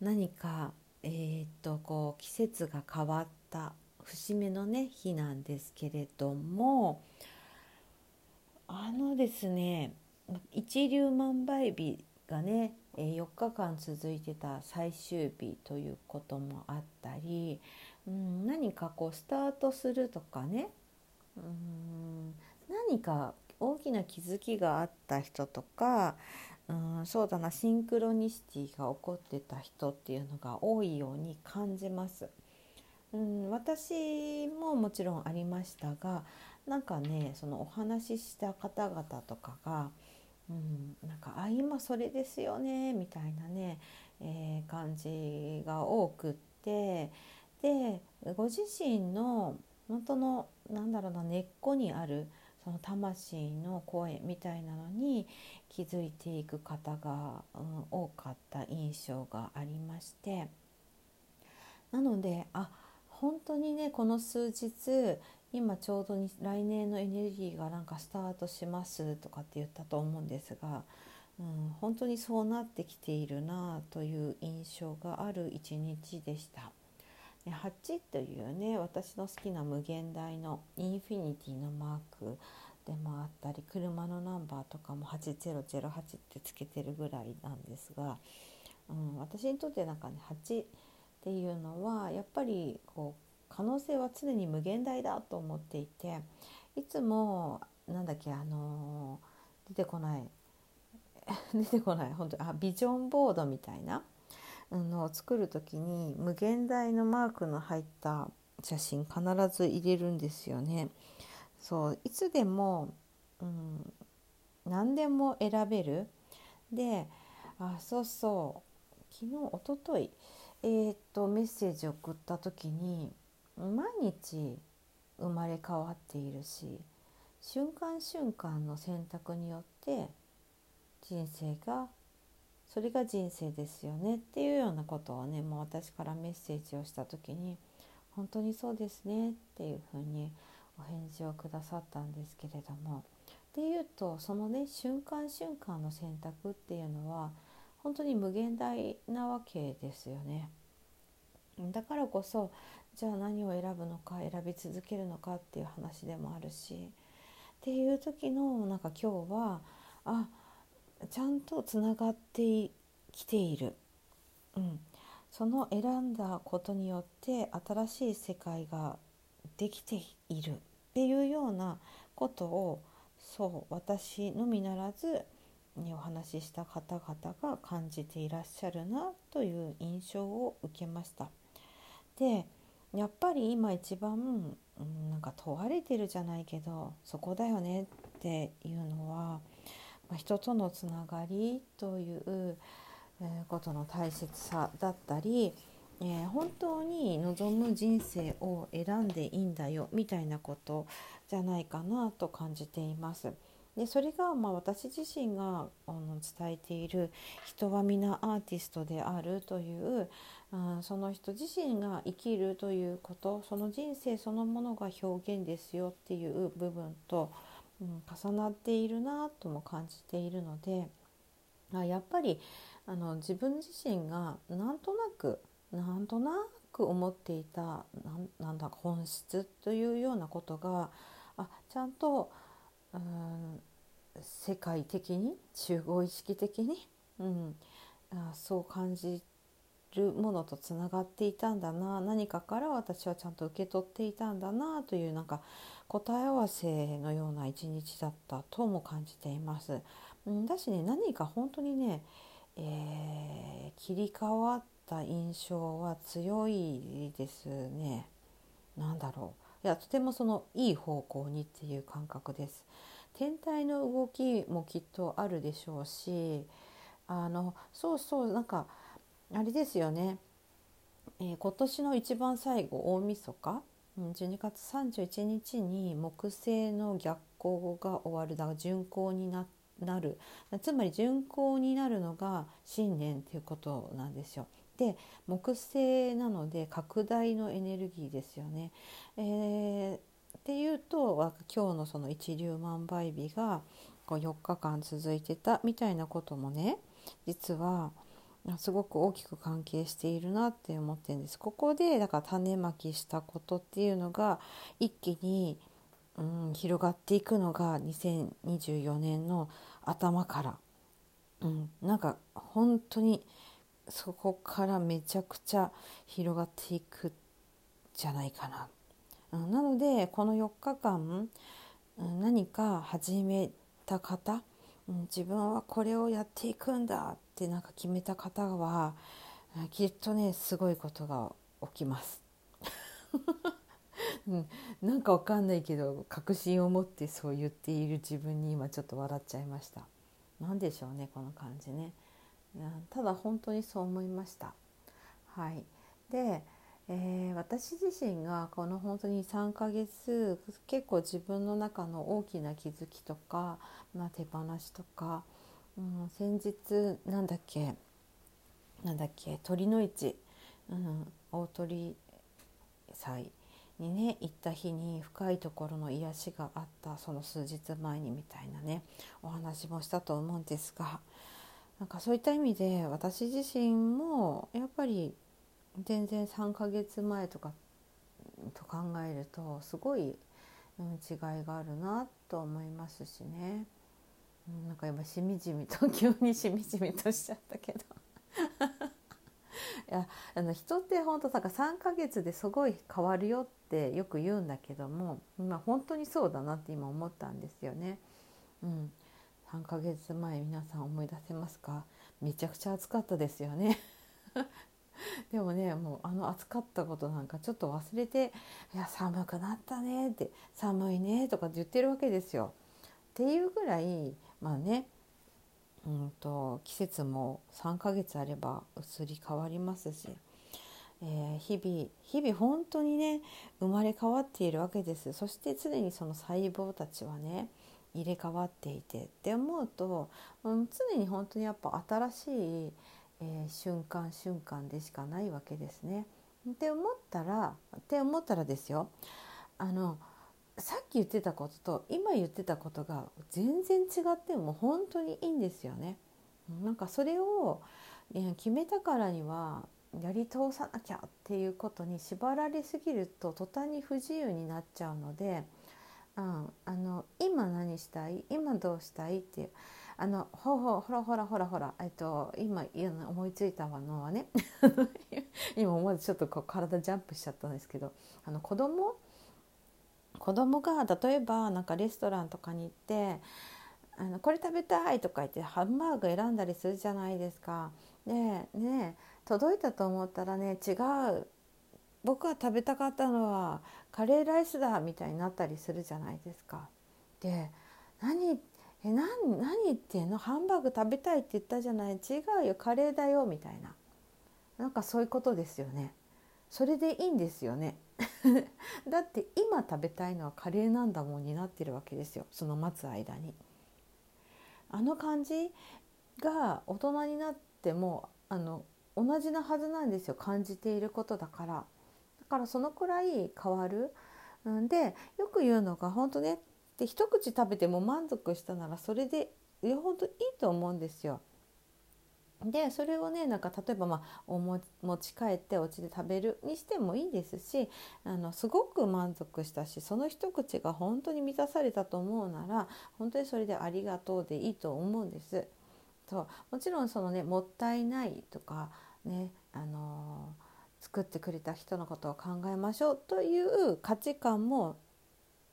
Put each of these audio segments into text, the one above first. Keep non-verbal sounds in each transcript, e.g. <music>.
何か、えー、っとこう季節が変わった節目のね日なんですけれどもあのですね一粒万倍日がね4日間続いてた最終日ということもあったり、うん、何かこうスタートするとかね、うん、何か大きな気づきがあった人とかうんそうだなシンクロニシティが起こってた人っていうのが多いように感じます。うん、私ももちろんありましたがなんかねそのお話しした方々とかが、うん、なんか「あ今それですよね」みたいなね、えー、感じが多くってでご自身の本当のなんだろうな根っこにあるその魂の声みたいなのに気づいていく方が、うん、多かった印象がありましてなのであ本当にねこの数日今ちょうどに来年のエネルギーがなんかスタートしますとかって言ったと思うんですが、うん、本当にそうなってきているなという印象がある一日でした。8というね私の好きな無限大のインフィニティのマークでもあったり車のナンバーとかも8008ってつけてるぐらいなんですが、うん、私にとってなんかね8っていうのはやっぱりこう可能性は常に無限大だと思っていていつもなんだっけあのー、出てこない <laughs> 出てこない本当あビジョンボードみたいなあの作る時に無限大のマークの入った写真必ず入れるんですよね。そういつでも、うん、何でも選べるであそうそう昨日おとといえー、っとメッセージ送った時に毎日生まれ変わっているし瞬間瞬間の選択によって人生がそれが人生ですよねっていうようなことをねもう私からメッセージをした時に本当にそうですねっていうふうにお返事をくださったんですけれどもでいうとそのね瞬間瞬間の選択っていうのは本当に無限大なわけですよね。だからこそじゃあ何を選ぶのか選び続けるのかっていう話でもあるしっていう時のなんか今日はあちゃんとつながってきている、うん、その選んだことによって新しい世界ができているっていうようなことをそう私のみならずにお話しした方々が感じていらっしゃるなという印象を受けました。でやっぱり今一番、うん、なんか問われてるじゃないけどそこだよねっていうのは人とのつながりということの大切さだったり、えー、本当に望む人生を選んでいいんだよみたいなことじゃないかなと感じています。でそれがまあ私自身があの伝えている「人は皆アーティストである」という、うん、その人自身が生きるということその人生そのものが表現ですよっていう部分とうん、重なっているなとも感じているのであやっぱりあの自分自身がなんとなくなんとなく思っていたなんだ本質というようなことがあちゃんと、うん、世界的に集合意識的に、うん、あそう感じてるものとつながっていたんだな何かから私はちゃんと受け取っていたんだなというなんか答え合わせのような一日だったとも感じています。だしね何か本当にね、えー、切り替わった印象は強いですね。なんだろういやとてもそのいい方向にっていう感覚です。天体の動きもきっとあるでしょうしあのそうそうなんかあれですよね、えー、今年の一番最後大晦日？12月31日に木星の逆行が終わるだから巡行になるつまり巡行になるのが新年ということなんですよ。で木星なので拡大のエネルギーですよね。えー、っていうと今日のその一粒万倍日がこう4日間続いてたみたいなこともね実はすごく大きく関係しているなって思ってるんです。ここでだから種まきしたことっていうのが一気に、うん、広がっていくのが2024年の頭から、うん、なんか本当にそこからめちゃくちゃ広がっていくじゃないかな。うん、なのでこの4日間、うん、何か始めた方、うん、自分はこれをやっていくんだってなんか決めた方はきっとねすごいことが起きます。<laughs> うん、なんかわかんないけど確信を持ってそう言っている自分に今ちょっと笑っちゃいました。何でしょうねこの感じね。ただ本当にそう思いました。はい、で、えー、私自身がこの本当に3ヶ月結構自分の中の大きな気づきとか、まあ、手放しとかうん、先日なんだっけなんだっけ鳥の市、うん、大鳥祭にね行った日に深いところの癒しがあったその数日前にみたいなねお話もしたと思うんですがなんかそういった意味で私自身もやっぱり全然3ヶ月前とかと考えるとすごい、違いがあるなと思いますしね。なんか今しみじみと急にしみじみとしちゃったけど <laughs> いやあの人って本当なんか3ヶ月ですごい変わるよってよく言うんだけども、まあ、本当にそうだなって今思ったんですよね。うん、3ヶ月前皆さん思い出せますか？めちゃくちゃ暑かったですよね。<laughs> でもねもうあの暑かったことなんかちょっと忘れて「いや寒くなったね」って「寒いね」とかって言ってるわけですよ。っていうぐらいまあねうんと季節も3ヶ月あれば移り変わりますし、えー、日々日々本当にね生まれ変わっているわけですそして常にその細胞たちはね入れ替わっていてって思うと、うん、常に本当にやっぱ新しい、えー、瞬間瞬間でしかないわけですね。って思ったらって思ったらですよあのさっき言ってたことと今言ってたことが全然違っても本当にいいんですよね。なんかそれを決めたからにはやり通さなきゃっていうことに縛られすぎると途端に不自由になっちゃうので、うん、あの今何したい？今どうしたいっていうあのほほほらほらほらほら、えっと、今思いついたのはね <laughs> 今思わずちょっとこう体ジャンプしちゃったんですけどあの子供子供が例えばなんかレストランとかに行ってあのこれ食べたいとか言ってハンバーグ選んだりするじゃないですか。でね届いたと思ったらね違う僕が食べたかったのはカレーライスだみたいになったりするじゃないですか。で何え何何言ってんのハンバーグ食べたいって言ったじゃない違うよカレーだよみたいななんかそういうことですよね。それでいいんですよね。<laughs> だって今食べたいのはカレーなんだもんになってるわけですよその待つ間に。あの感じが大人になってもあの同じなはずなんですよ感じていることだからだからそのくらい変わる。んでよく言うのが本当ねで一口食べても満足したならそれで本当いいと思うんですよ。でそれをねなんか例えば、まあ、お持ち帰ってお家で食べるにしてもいいですしあのすごく満足したしその一口が本当に満たされたと思うなら本当にそれでありがとうでいいと思うんです。そうもちろんそのねもったいないとかねあのー、作ってくれた人のことを考えましょうという価値観も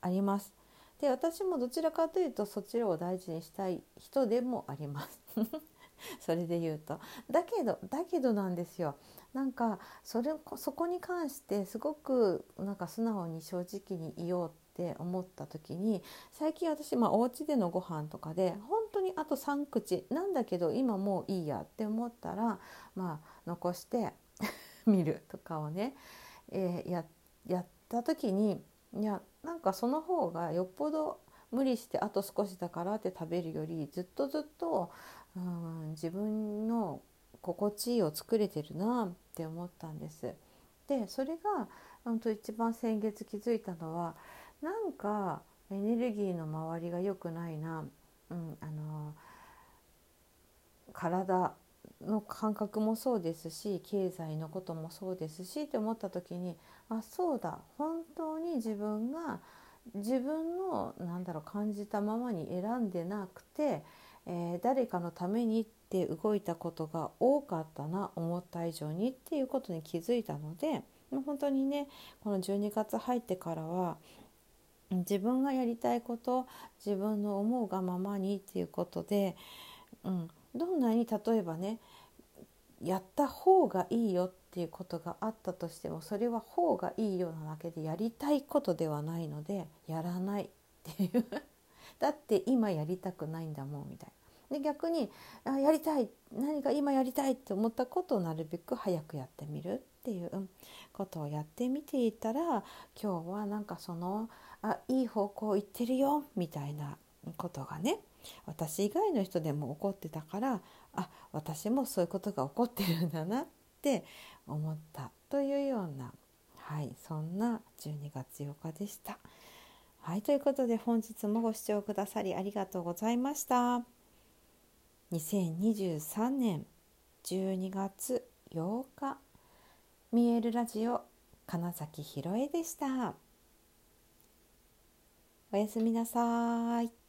あります。で私もどちらかというとそちらを大事にしたい人でもあります。<laughs> それで言うと。だけどだけどなんですよ。なんかそれそこに関してすごくなんか素直に正直にいようって思った時に最近私、まあ、お家でのご飯とかで本当ににあと3口なんだけど今もういいやって思ったらまあ残して <laughs> 見るとかをね、えー、ややった時にいやなんかその方がよっぽど無理してあと少しだからって食べるよりずっとずっとうん自分の心地いいを作れてるなって思ったんです。でそれが本当一番先月気づいたのはなんかエネルギーの周りが良くないな、うん、あの体の感覚もそうですし経済のこともそうですしって思った時にあそうだ本当に自分が自分のなんだろう感じたままに選んでなくて、えー、誰かのためにって動いたことが多かったな思った以上にっていうことに気づいたので本当にねこの12月入ってからは自分がやりたいこと自分の思うがままにっていうことで、うん、どんなに例えばねやった方がいいよってっていうことがあったとしてもそれは方がいいようなだけでやりたいことではないのでやらないっていうだって今やりたくないんだもんみたいな。で逆にあやりたい何か今やりたいって思ったことをなるべく早くやってみるっていうことをやってみていたら今日はなんかそのあいい方向行ってるよみたいなことがね私以外の人でも起こってたからあ私もそういうことが起こってるんだなって思ったというような、はい、そんな12月8日でした。はい、ということで本日もご視聴くださりありがとうございました。2023年12月8日見えるラジオ金崎ひろえでした。おやすみなさい。